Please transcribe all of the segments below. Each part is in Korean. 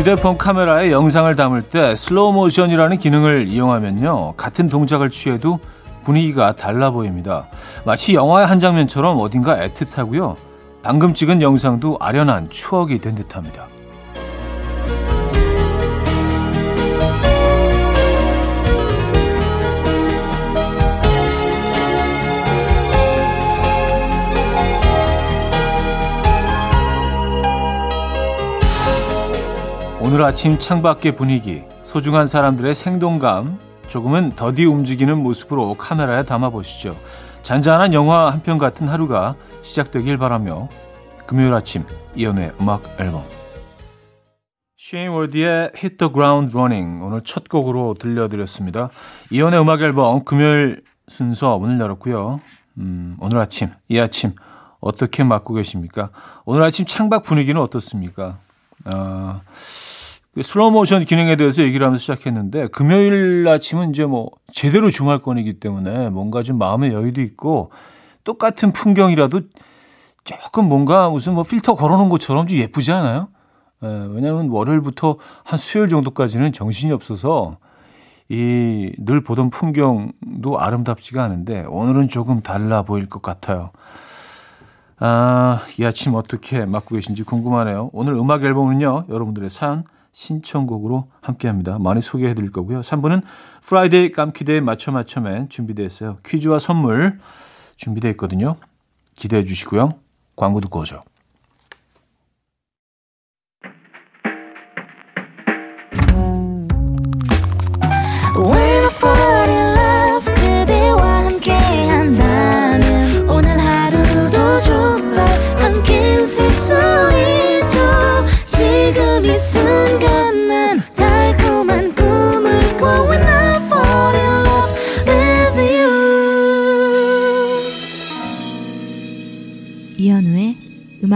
휴대폰 카메라에 영상을 담을 때 슬로우 모션이라는 기능을 이용하면요. 같은 동작을 취해도 분위기가 달라 보입니다. 마치 영화의 한 장면처럼 어딘가 애틋하고요. 방금 찍은 영상도 아련한 추억이 된 듯합니다. 오늘 아침 창밖의 분위기, 소중한 사람들의 생동감, 조금은 더디 움직이는 모습으로 카메라에 담아보시죠. 잔잔한 영화 한 편 같은 하루가 시작되길 바라며 금요일 아침 이연의 음악 앨범 쉐인 월드의 Hit the Ground Running 오늘 첫 곡으로 들려드렸습니다. 이연의 음악 앨범 금요일 순서 문을 열었고요. 음, 오늘 아침, 이 아침 어떻게 맞고 계십니까? 오늘 아침 창밖 분위기는 어떻습니까? 어, 그 슬로우 모션 기능에 대해서 얘기를 하면서 시작했는데 금요일 아침은 이제 뭐 제대로 주말권이기 때문에 뭔가 좀 마음의 여유도 있고 똑같은 풍경이라도 조금 뭔가 무슨 뭐 필터 걸어놓은 것처럼 좀 예쁘지 않아요? 예, 왜냐하면 월요일부터 한 수요일 정도까지는 정신이 없어서 이 늘 보던 풍경도 아름답지가 않은데 오늘은 조금 달라 보일 것 같아요. 아, 이 아침 어떻게 맞고 계신지 궁금하네요. 오늘 음악 앨범은요, 여러분들의 사연 신청곡으로 함께합니다. 많이 소개해 드릴 거고요. 3부는 Friday 깜퀴 day 맞춰 맞춰맨 준비되어 있어요. 퀴즈와 선물 준비되어 있거든요. 기대해 주시고요. 광고 듣고 오죠.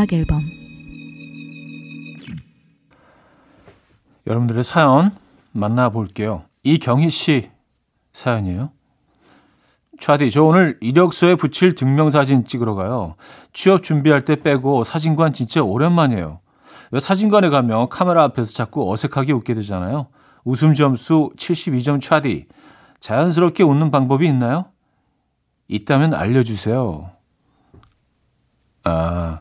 음악 앨범 여러분들의 사연 만나볼게요. 이경희 씨 사연이에요. 차디, 저 오늘 이력서에 붙일 증명사진 찍으러 가요. 취업 준비할 때 빼고 사진관 진짜 오랜만이에요. 왜 사진관에 가면 카메라 앞에서 자꾸 어색하게 웃게 되잖아요. 웃음 점수 72점 차디. 자연스럽게 웃는 방법이 있나요? 있다면 알려주세요. 아,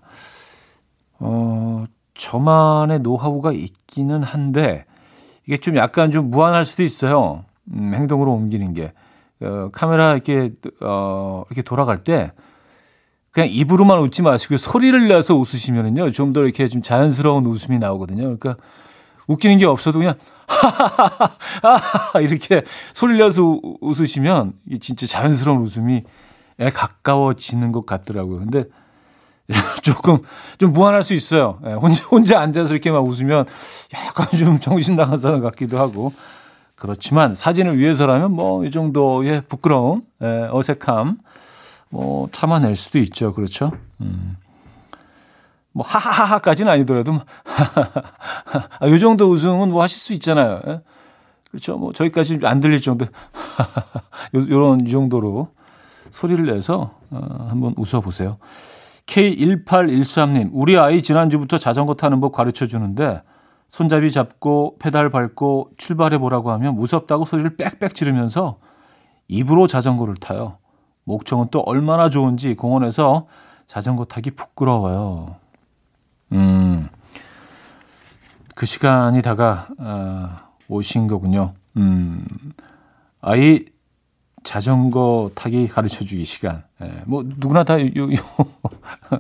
어, 저만의 노하우가 있기는 한데 이게 좀 약간 좀 무한할 수도 있어요. 음, 행동으로 옮기는 게. 어, 카메라 이렇게 어, 이렇게 돌아갈 때 그냥 입으로만 웃지 마시고 소리를 내서 웃으시면은요. 좀 더 이렇게 좀 자연스러운 웃음이 나오거든요. 그러니까 웃기는 게 없어도 그냥 하하하하 이렇게 소리를 내서 웃으시면 이게 진짜 자연스러운 웃음이 가까워지는 것 같더라고요. 근데 조금 좀 무한할 수 있어요. 예, 혼자 혼자 앉아서 이렇게 막 웃으면 약간 좀 정신 나간 사람 같기도 하고 그렇지만 사진을 위해서라면 뭐 이 정도의 부끄러움, 예, 어색함 뭐 참아낼 수도 있죠. 그렇죠? 음. 뭐 하하하하까지는 아니더라도 아, 이 정도 웃음은 뭐 하실 수 있잖아요. 예? 그렇죠? 뭐 저희까지 안 들릴 정도 요런 이 정도로 소리를 내서 어, 한번 웃어 보세요. K1813님, 우리 아이 지난주부터 자전거 타는 법 가르쳐 주는데 손잡이 잡고 페달 밟고 출발해 보라고 하면 무섭다고 소리를 빽빽 지르면서 입으로 자전거를 타요. 목청은 또 얼마나 좋은지 공원에서 자전거 타기 부끄러워요. 음, 그 시간이 다가 어, 오신 거군요. 음, 아이 자전거 타기 가르쳐 주기 시간. 예, 뭐 누구나 다 요, 요.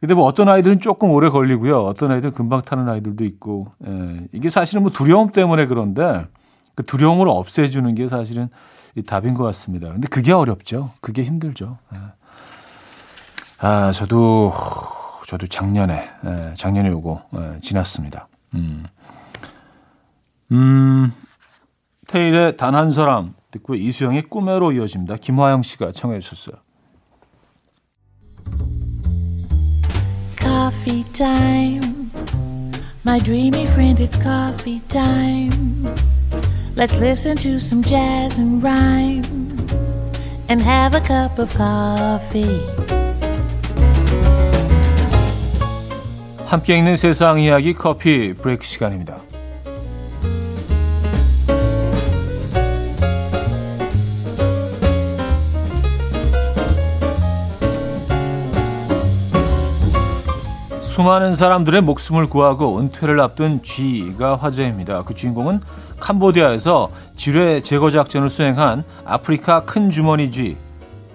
근데 뭐 어떤 아이들은 조금 오래 걸리고요. 어떤 아이들은 금방 타는 아이들도 있고. 예, 이게 사실은 뭐 두려움 때문에 그런데 그 두려움을 없애주는 게 사실은 이 답인 것 같습니다. 근데 그게 어렵죠. 그게 힘들죠. 예. 아, 저도 저도 작년에 예, 작년에 요거 예, 지났습니다. 음. 음. 테일의 단 한 사람 듣고 이수영의 꿈으로 이어집니다. 김화영 씨가 청해 주셨어요. Coffee time. My dreamy friend, it's coffee time. Let's listen to some jazz and rhyme and have a cup of coffee. 함께 있는 세상 이야기 커피 브레이크 시간입니다. 수많은 사람들의 목숨을 구하고 은퇴를 앞둔 쥐가 화제입니다. 그 주인공은 캄보디아에서 지뢰 제거 작전을 수행한 아프리카 큰 주머니 쥐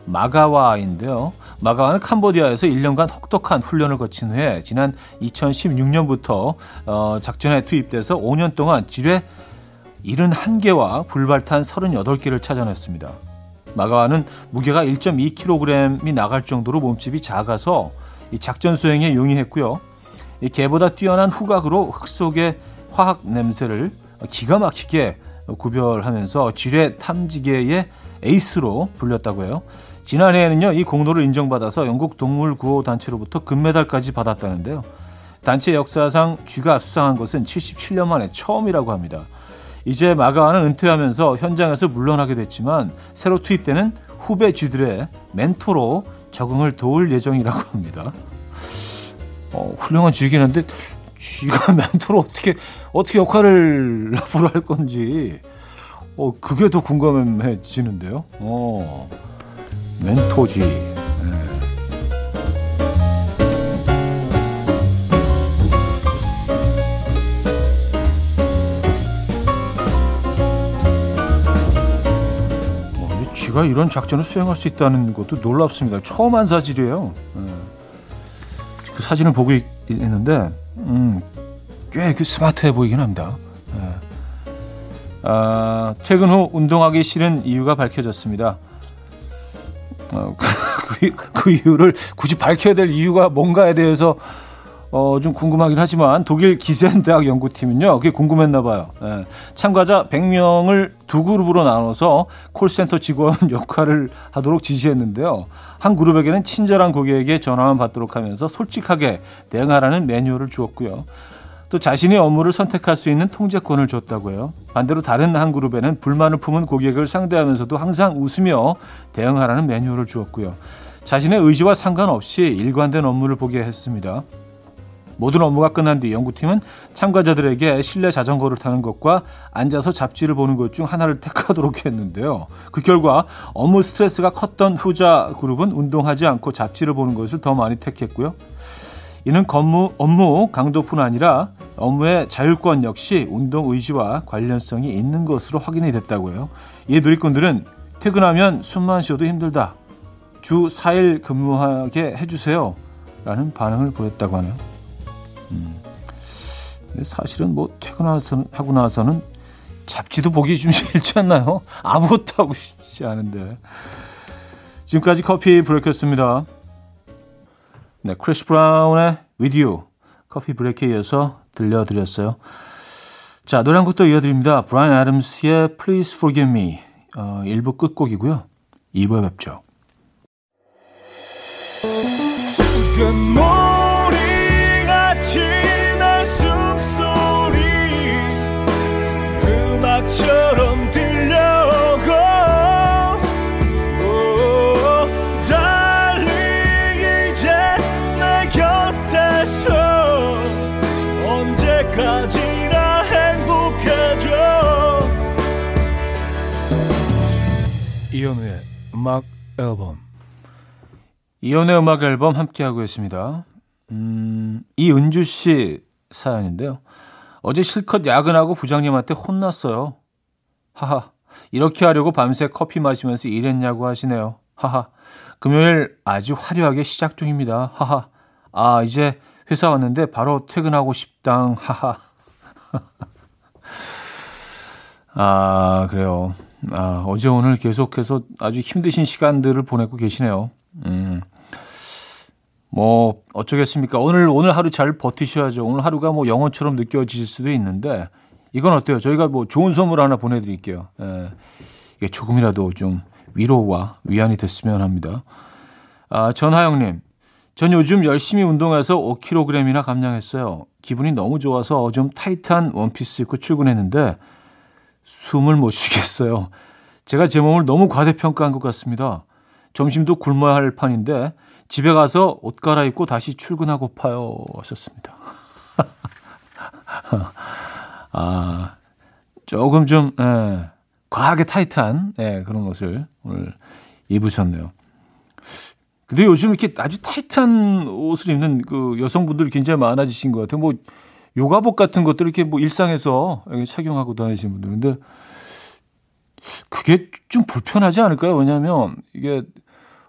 마가와인데요. 마가와는 캄보디아에서 1년간 혹독한 훈련을 거친 후에 지난 2016년부터 어, 작전에 투입돼서 5년 동안 지뢰 71개와 불발탄 38개를 찾아냈습니다. 마가와는 무게가 1.2kg이 나갈 정도로 몸집이 작아서 이 작전 수행에 용이했고요. 이 개보다 뛰어난 후각으로 흙 속의 화학 냄새를 기가 막히게 구별하면서 지뢰 탐지계의 에이스로 불렸다고 해요. 지난해에는요, 이 공로를 인정받아서 영국 동물 구호 단체로부터 금메달까지 받았다는데요. 단체 역사상 쥐가 수상한 것은 77년 만에 처음이라고 합니다. 이제 마가와는 은퇴하면서 현장에서 물러나게 됐지만 새로 투입되는 후배 쥐들의 멘토로 적응을 도울 예정이라고 합니다. 어, 훌륭한 쥐긴 한데 쥐가 멘토로 어떻게 어떻게 역할을 앞으로 할 건지 어 그게 더 궁금해지는데요. 어 멘토쥐. 네. 쥐가 이런 작전을 수행할 수 있다는 것도 놀랍습니다. 처음 한 사실이에요. 네. 그 사진을 보고 있, 는데 음, 꽤 그 스마트해 보이긴 합니다. 네. 아, 퇴근 후 운동하기 싫은 이유가 밝혀졌습니다. 어, 그, 그 이유를 굳이 밝혀야 될 이유가 뭔가에 대해서 어, 좀 궁금하긴 하지만 독일 기센 대학 연구팀은요, 그게 궁금했나 봐요. 예. 참가자 100명을 두 그룹으로 나눠서 콜센터 직원 역할을 하도록 지시했는데요. 한 그룹에게는 친절한 고객에게 전화만 받도록 하면서 솔직하게 대응하라는 매뉴얼을 주었고요. 또 자신의 업무를 선택할 수 있는 통제권을 줬다고 해요. 반대로 다른 한 그룹에는 불만을 품은 고객을 상대하면서도 항상 웃으며 대응하라는 매뉴얼을 주었고요. 자신의 의지와 상관없이 일관된 업무를 보게 했습니다. 모든 업무가 끝난 뒤 연구팀은 참가자들에게 실내 자전거를 타는 것과 앉아서 잡지를 보는 것 중 하나를 택하도록 했는데요. 그 결과 업무 스트레스가 컸던 후자 그룹은 운동하지 않고 잡지를 보는 것을 더 많이 택했고요. 이는 업무, 업무 강도뿐 아니라 업무의 자율권 역시 운동 의지와 관련성이 있는 것으로 확인이 됐다고요. 이 누리꾼들은 퇴근하면 숨만 쉬어도 힘들다. 주 4일 근무하게 해주세요. 라는 반응을 보였다고 하네요. 음. 사실은 뭐 퇴근하고 나서는 잡지도 보기 좀 싫지 않나요? 아무것도 하고 싶지 않은데. 지금까지 커피 브레이크였습니다. 네, 크리스 브라운의 You 커피 브레이크에 이어서 들려드렸어요. 자, 노래 한 곡도 이어드립니다. 브라이언 아담스의 Please Forgive Me 어, 1부 끝곡이고요. 2부에 뵙죠. 처럼 들려오고 달리 이제 내 곁에서 언제까지나 행복해져 이현우의 음악 앨범 이연의 음악 앨범 함께하고 있습니다. 음, 이은주 씨 사연인데요. 어제 실컷 야근하고 부장님한테 혼났어요. 하하. 이렇게 하려고 밤새 커피 마시면서 일했냐고 하시네요. 하하. 금요일 아주 화려하게 시작 중입니다. 하하. 아, 이제 회사 왔는데 바로 퇴근하고 싶당. 하하. 아, 그래요. 아, 어제 오늘 계속해서 아주 힘드신 시간들을 보내고 계시네요. 음. 뭐 어쩌겠습니까? 오늘 오늘 하루 잘 버티셔야죠. 오늘 하루가 뭐 영원처럼 느껴지실 수도 있는데 이건 어때요? 저희가 뭐 좋은 선물 하나 보내드릴게요. 예, 이게 조금이라도 좀 위로와 위안이 됐으면 합니다. 아, 전하영님, 전 요즘 열심히 운동해서 5kg이나 감량했어요. 기분이 너무 좋아서 좀 타이트한 원피스 입고 출근했는데 숨을 못 쉬겠어요. 제가 제 몸을 너무 과대평가한 것 같습니다. 점심도 굶어야 할 판인데 집에 가서 옷 갈아입고 다시 출근하고파요. 하셨습니다. 아, 조금 좀, 예, 과하게 타이트한, 예, 그런 것을 오늘 입으셨네요. 근데 요즘 이렇게 아주 타이트한 옷을 입는 그 여성분들이 굉장히 많아지신 것 같아요. 뭐, 요가복 같은 것들 이렇게 뭐 일상에서 착용하고 다니시는 분들. 근데 그게 좀 불편하지 않을까요? 왜냐하면 이게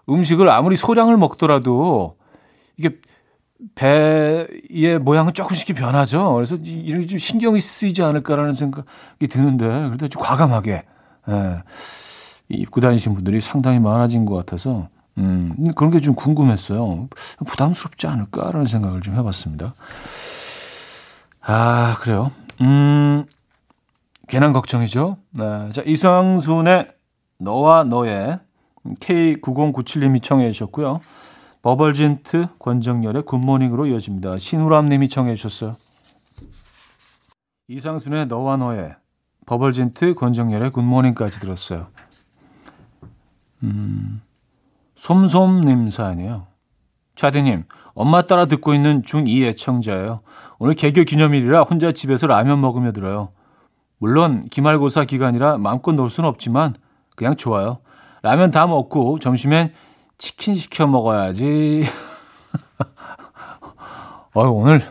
음식을 아무리 소량을 먹더라도 이게 배의 모양은 조금씩 이변하죠 그래서 이런 게좀 신경이 쓰이지 않을까라는 생각이 드는데 그래도 좀 과감하게 예, 입고 다니신 분들이 상당히 많아진 것 같아서 음, 그런 게 좀 궁금했어요. 부담스럽지 않을까라는 생각을 좀 해봤습니다. 아, 그래요. 음, 괜한 걱정이죠. 네. 자, 이상순의 너와 너의 K9097님이 청해 주셨고요. 버벌진트 권정열의 굿모닝으로 이어집니다. 신우람님이 청해 주셨어요. 이상순의 너와 너의 버벌진트 권정열의 굿모닝까지 들었어요. 음, 솜솜님 사연이에요. 차대님, 엄마 따라 듣고 있는 중2 애청자예요. 오늘 개교 기념일이라 혼자 집에서 라면 먹으며 들어요. 물론 기말고사 기간이라 마음껏 놀 수는 없지만 그냥 좋아요. 라면 다 먹고 점심엔 치킨 시켜 먹어야지. 어, 오늘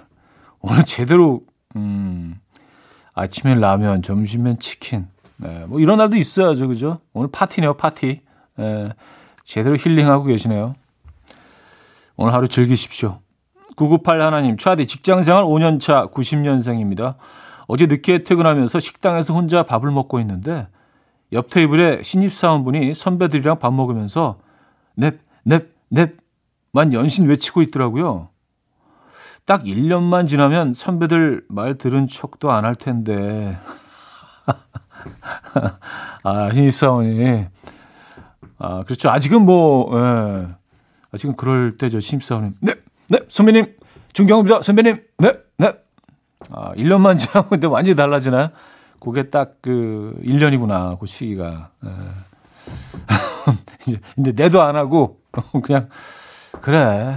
오늘 제대로 음, 아침엔 라면, 점심엔 치킨. 네, 뭐 이런 날도 있어야죠, 그죠? 오늘 파티네요, 파티. 네, 제대로 힐링하고 계시네요. 오늘 하루 즐기십시오. 998 하나님, 차디 직장생활 5년차 90년생입니다. 어제 늦게 퇴근하면서 식당에서 혼자 밥을 먹고 있는데 옆 테이블에 신입사원분이 선배들이랑 밥 먹으면서 넵, 넵, 넵만 연신 외치고 있더라고요. 딱 1년만 지나면 선배들 말 들은 척도 안 할 텐데. 아, 신입사원이. 아, 그렇죠. 아직은 뭐, 예. 아직은 그럴 때죠. 신입사원님. 네, 네, 선배님. 존경합니다. 선배님. 네, 네. 아, 1년만 지나고 근데 완전히 달라지나요? 그게 딱 그 1년이구나. 그 시기가. 예. 이제 근데 내도 안 하고 그냥 그래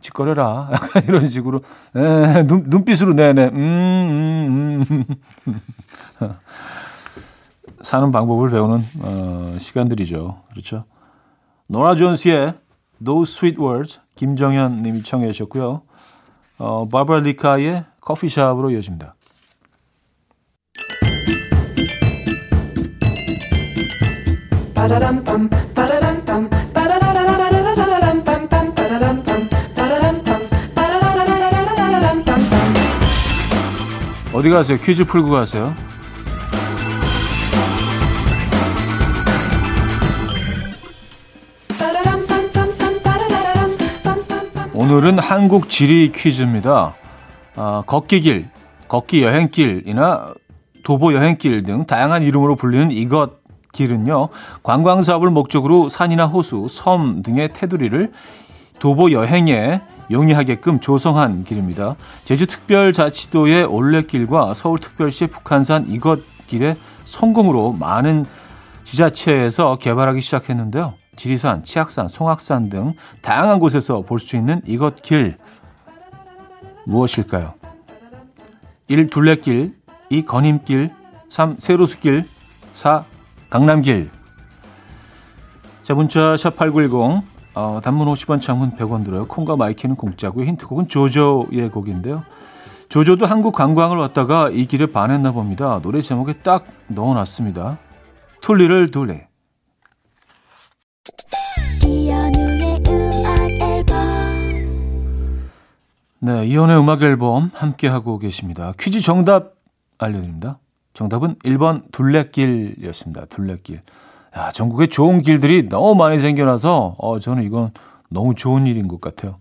짓거려라 약간 이런 식으로 에, 눈, 눈빛으로 내내 음, 음, 음. 사는 방법을 배우는 어, 시간들이죠 그렇죠 노라 존스의 Those Sweet Words 김정현 님이 청해 주셨고요 어, 바브라 리카의 커피숍으로 이어집니다 어디 가세요? 퀴즈 풀고 가세요. 오늘은 한국 지리 퀴즈입니다. 아, 걷기 길, 걷기 여행길이나 도보 여행길 등 다양한 이름으로 불리는 이것 길은요, 관광 사업을 목적으로 산이나 호수, 섬 등의 테두리를 도보 여행에 용이하게끔 조성한 길입니다. 제주특별자치도의 올레길과 서울특별시의 북한산 이것길의 성공으로 많은 지자체에서 개발하기 시작했는데요. 지리산, 치악산, 송악산 등 다양한 곳에서 볼 수 있는 이것길 무엇일까요? 1. 둘레길 2. 건임길 3. 세로수길 4. 강남길 자 문자 샵8910 어, 단문 50원 장문 100원 들어요. 콩과 my K는 공짜고요. 힌트곡은 조조의 곡인데요. 조조도 한국 관광을 왔다가 이 길에 반했나 봅니다. 노래 제목에 딱 넣어놨습니다. Too Little Too Late 네, 이현우의 음악 앨범 함께 하고 계십니다. 퀴즈 정답 알려드립니다. 정답은 1번 둘레길이었습니다. 둘레길. 야, 전국에 좋은 길들이 너무 많이 생겨나서 어, 저는 이건 너무 좋은 일인 것 같아요.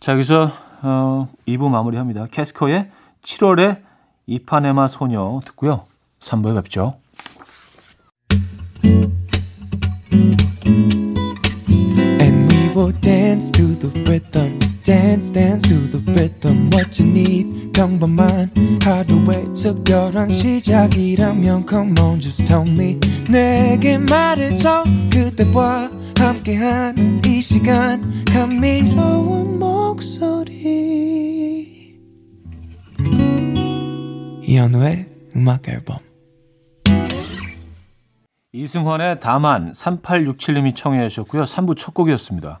자, 여기서 어, 2부 마무리합니다. 캐스커의 7월의 이파네마 소녀 듣고요. 3부에 뵙죠. And we will dance to the rhythm dance dance to the rhythm what you need 평범한 하루의 특별한 시작이라면 come on just tell me 내게 말해줘 그대와 함께한 이 시간 감미로운 목소리 이현우의 음악 앨범 이승환의 다만 3867님이 청해 주셨고요. 3부 첫 곡이었습니다.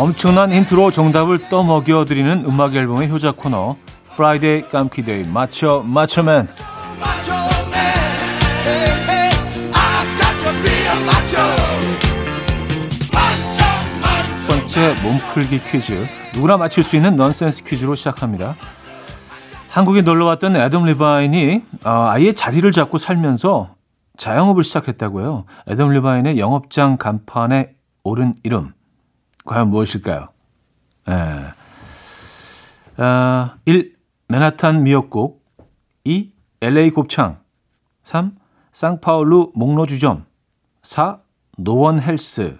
엄청난 힌트로 정답을 떠먹여드리는 음악 앨범의 효자 코너 Friday 깜퀴day 맞춰 맞춰man 첫 번째 몸풀기 퀴즈 누구나 맞힐 수 있는 넌센스 퀴즈로 시작합니다. 한국에 놀러 왔던 애덤 리바인이 아, 아예 자리를 잡고 살면서 자영업을 시작했다고요. 애덤 리바인의 영업장 간판에 오른 이름 과연 무엇일까요? 에. 아, 1. 맨하탄 미역국 2. LA 곱창 3. 쌍파울루 목로주점 4. 노원 헬스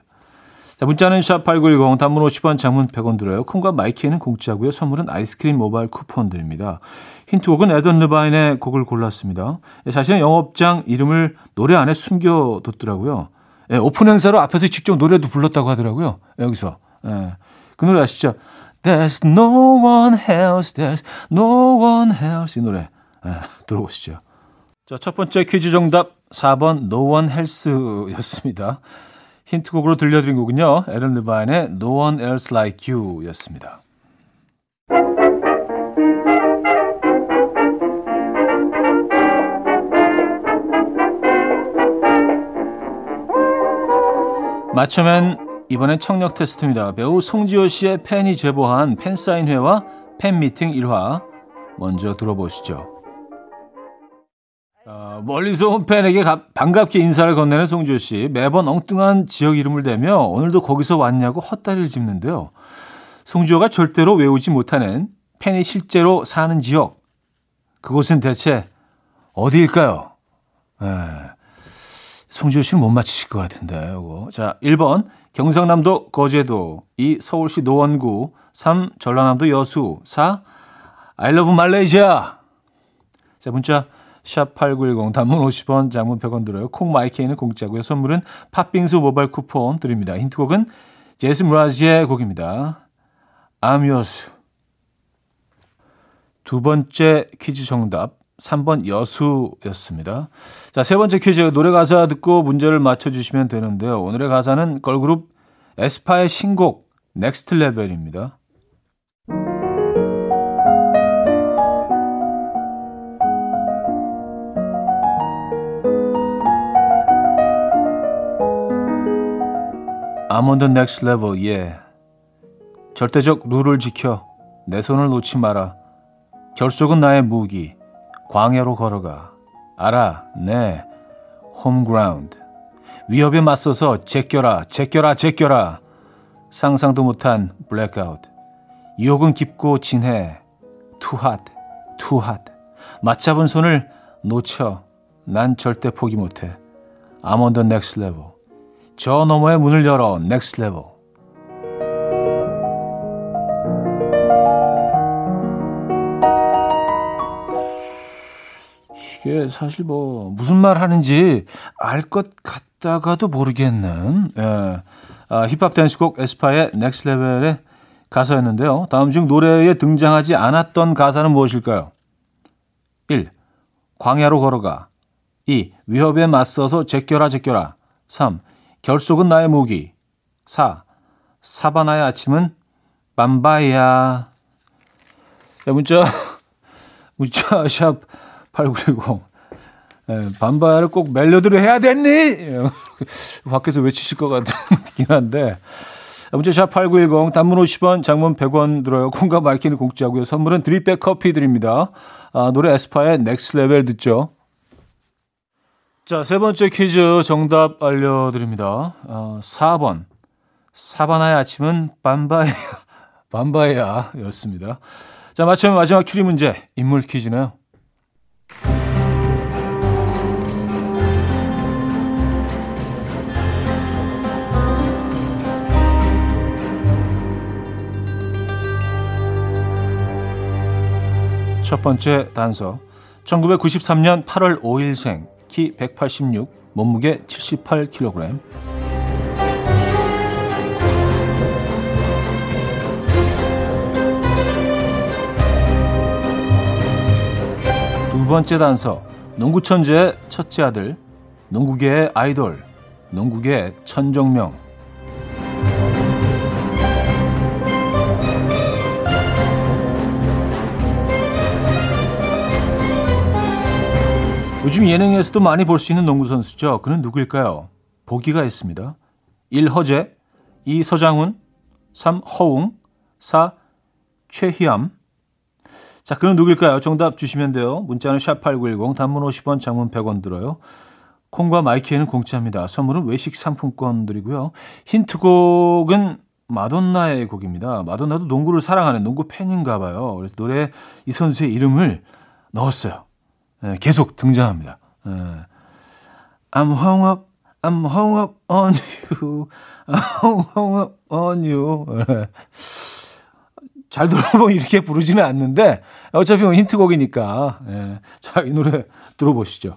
자, 문자는 샵8910 단문 50원 장문 100원 들어요. 콩과 my K에는 공짜고요. 선물은 아이스크림 모바일 쿠폰 드립니다. 힌트곡은 애덤 리바인의 곡을 골랐습니다. 자신의 영업장 이름을 노래 안에 숨겨뒀더라고요. 예, 오픈 행사로 앞에서 직접 노래도 불렀다고 하더라고요. 여기서. 예. 그 노래 아시죠? There's no one else, there's no one else 이 노래 예, 들어보시죠. 자, 첫 번째 퀴즈 정답 4번 No one else였습니다. 힌트곡으로 들려드린 곡은요. 에런 르바인의 No one else like you 였습니다. 맞춰면 이번엔 청력 테스트입니다. 배우 송지효 씨의 팬이 제보한 팬사인회와 팬미팅 1화 먼저 들어보시죠. 어, 멀리서 온 팬에게 가, 반갑게 인사를 건네는 송지효 씨. 매번 엉뚱한 지역 이름을 대며 오늘도 거기서 왔냐고 헛다리를 짚는데요. 송지효가 절대로 외우지 못하는 팬이 실제로 사는 지역. 그곳은 대체 어디일까요? 에. 송지효 씨는 못 맞히실 것 같은데, 요거. 자, 1번, 경상남도 거제도, 2. 서울시 노원구, 3. 전라남도 여수, 4. I love Malaysia. 자, 문자 샵8910 단문 50원, 장문 100원 들어요. 콩 마이케이는 공짜고요. 선물은 팥빙수 모바일 쿠폰 드립니다. 힌트곡은 제스 무라지의 곡입니다. 아뮤스. 두 번째 퀴즈 정답 3번 여수였습니다. 자, 세 번째 퀴즈 노래 가사 듣고 문제를 맞춰 주시면 되는데요. 오늘의 가사는 걸그룹 에스파의 신곡 Next Level입니다. I'm on the next level, yeah. 절대적 룰을 지켜 내 손을 놓지 말아. 결속은 나의 무기. 광야로 걸어가. 알아, 네. home ground. 위협에 맞서서 제껴라, 제껴라, 제껴라. 상상도 못한 블랙아웃. 유혹은 깊고 진해. 투핫, 투핫. 맞잡은 손을 놓쳐. 난 절대 포기 못해. The next level. 저 너머의 문을 열어 넥스 이게 사실 뭐 무슨 말 하는지 알 것 같다가도 모르겠는 예. 아, 힙합 댄스곡 에스파의 Next Level의 가사였는데요. 다음 중 노래에 등장하지 않았던 가사는 무엇일까요? 1. 광야로 걸어가 2. 위협에 맞서서 제껴라 제껴라 3. 결속은 나의 무기. 4. 사바나의 아침은 밤바야. 야, 문자, 문자, 샵 8910. 예, 밤바야를 꼭 멜로디로 해야 됐니? 밖에서 외치실 것 같긴 한데. 문자 샵 8910, 단문 50원, 장문 100원 들어요. 콩과 my K는 공짜고요. 선물은 drip bag 커피 드립니다. 아, 노래 에스파의 Next Level 듣죠. 자, 세 번째 퀴즈 정답 알려드립니다. 어, 4번. 사바나의 아침은 밤바야, 밤바야 였습니다. 자, 마침 마지막 추리 문제. 인물 퀴즈네요. 첫 번째 단서. 1993년 8월 5일생. 키 186, 몸무게 78kg. 두 번째 단서, 농구 천재의 첫째 아들, 농구계의 아이돌, 농구계의 천정명. 요즘 예능에서도 많이 볼 수 있는 농구 선수죠. 그는 누구일까요? 보기가 있습니다. 1. 허재 2. 서장훈 3. 허웅 4. 최희암 자, 그는 누구일까요? 정답 주시면 돼요. 문자는 샵8910 단문 50원 장문 100원 들어요. 콩과 마이키에는 공짜입니다. 선물은 외식 상품권 드리고요. 힌트곡은 마돈나의 곡입니다. 마돈나도 농구를 사랑하는 농구 팬인가 봐요. 그래서 노래 이 선수의 이름을 넣었어요. 예, 계속 등장합니다. 예. I'm hung up, I'm hung up on you, I'm hung up on you. 예. 잘 들어보면 이렇게 부르지는 않는데 어차피 뭐 힌트곡이니까. 예. 자, 이 노래 들어보시죠.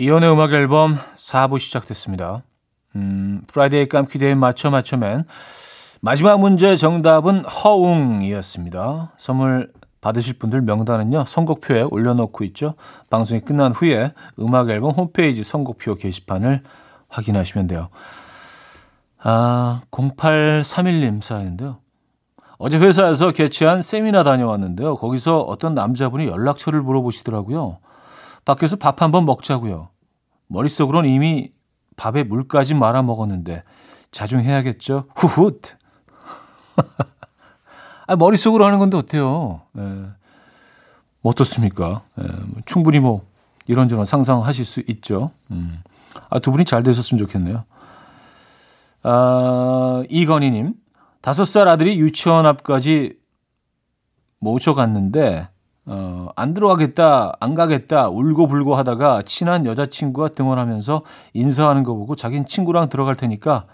이현우의 음악 앨범 4부 시작됐습니다 음, Friday 깜퀴day 맞춰 맞춰man 마지막 문제 정답은 허웅이었습니다. 선물 받으실 분들 명단은요, 선곡표에 올려놓고 있죠. 방송이 끝난 후에 음악 앨범 홈페이지 선곡표 게시판을 확인하시면 돼요. 아, 0831님 사연인데요. 어제 회사에서 개최한 세미나 다녀왔는데요. 거기서 어떤 남자분이 연락처를 물어보시더라고요. 밖에서 밥 한번 먹자고요. 머릿속으론 이미 밥에 물까지 말아 먹었는데 자중해야겠죠. 후훗. 아, 머릿속으로 하는 건데 어때요? 예. 뭐 어떻습니까? 예, 뭐 충분히 뭐 이런저런 상상하실 수 있죠. 음. 아, 두 분이 잘 되셨으면 좋겠네요. 아, 이건희님, 다섯 살 아들이 유치원 앞까지 모셔갔는데, 어, 안 들어가겠다, 안 가겠다, 울고불고 하다가 친한 여자친구가 등원하면서 인사하는 거 보고 자긴 친구랑 들어갈 테니까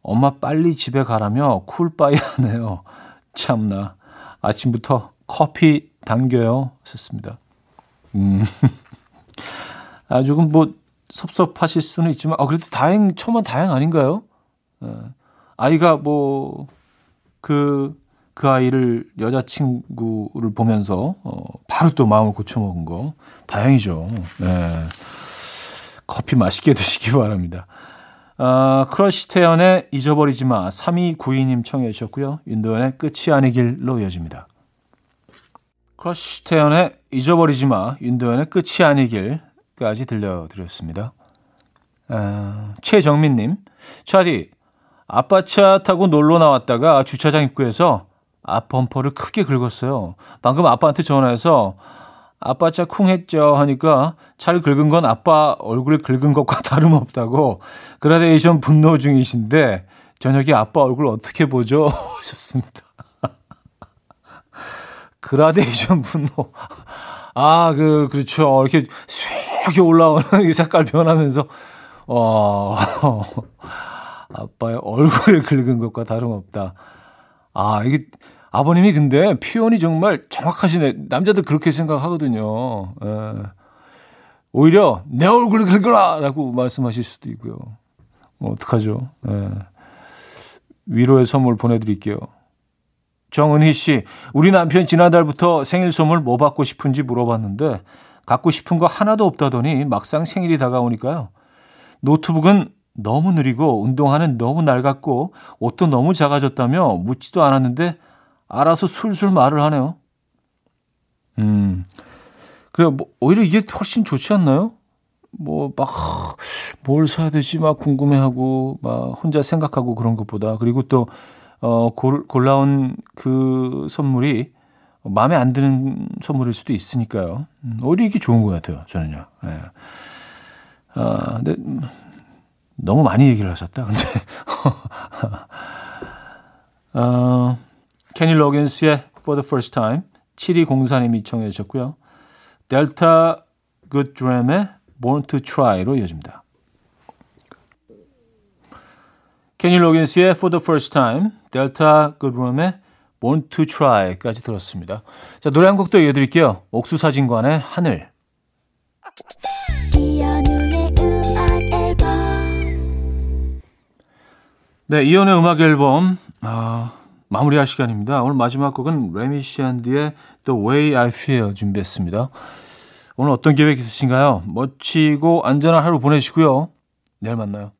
엄마 빨리 집에 가라며 쿨바이 하네요. 참나. 아침부터 커피 당겨요. 썼습니다. 음. 아, 조금 뭐 섭섭하실 수는 있지만, 아, 그래도 다행, 처음은 다행 아닌가요? 예. 아이가 뭐, 그, 그 아이를 여자친구를 보면서, 어, 바로 또 마음을 고쳐먹은 거. 다행이죠. 예. 커피 맛있게 드시기 바랍니다. 아, 크러쉬 태연의 잊어버리지 마. 3292님 청해 주셨고요. 윤도현의 끝이 아니길로 이어집니다. 크러쉬 태연의 잊어버리지 마. 윤도현의 끝이 아니길까지 들려드렸습니다. 아, 최정민님, 차디, 아빠 차 타고 놀러 나왔다가 주차장 입구에서 앞 범퍼를 크게 긁었어요. 방금 아빠한테 전화해서 아빠 차 쿵했죠 하니까 차를 긁은 건 아빠 얼굴을 긁은 것과 다름없다고 그라데이션 분노 중이신데 저녁에 아빠 얼굴 어떻게 보죠? 하셨습니다. 그라데이션 분노. 아, 그, 그렇죠. 이렇게 ဆွ게 올라오는 이 색깔 변하면서, 어, 아빠의 얼굴을 긁은 것과 다름없다. 아, 이게 아버님이 근데 표현이 정말 정확하시네. 남자들 그렇게 생각하거든요. 예. 오히려 내 얼굴을 긁어라! 라고 말씀하실 수도 있고요. 뭐 어떡하죠. 예. 위로의 선물 보내드릴게요. 정은희 씨, 우리 남편 지난달부터 생일 선물 뭐 받고 싶은지 물어봤는데 갖고 싶은 거 하나도 없다더니 막상 생일이 다가오니까요. 노트북은 너무 느리고 운동화는 너무 낡았고 옷도 너무 작아졌다며 묻지도 않았는데 알아서 술술 말을 하네요. 음. 그래, 뭐, 오히려 이게 훨씬 좋지 않나요? 뭐, 막, 뭘 사야 되지? 막 궁금해하고, 막 혼자 생각하고 그런 것보다. 그리고 또, 어, 골, 골라온 그 선물이 마음에 안 드는 선물일 수도 있으니까요. 음, 오히려 이게 좋은 것 같아요. 저는요. 네. 아, 근데, 너무 많이 얘기를 하셨다, 근데. 어, 케니 로긴스의 For the First Time 7204님이 청해 주셨고요. 델타 Dream의 Born to Try로 이어집니다. 케니 로긴스의 For the First Time, 델타 Dream의 Born to Try까지 들었습니다. 자, 노래 한 곡 더 이어드릴게요. 옥수사진관의 하늘. 네, 이연의 음악 앨범. 아, 마무리할 시간입니다. 오늘 마지막 곡은 레미 시안디의 The Way I Feel 준비했습니다. 오늘 어떤 계획 있으신가요? 멋지고 안전한 하루 보내시고요. 내일 만나요.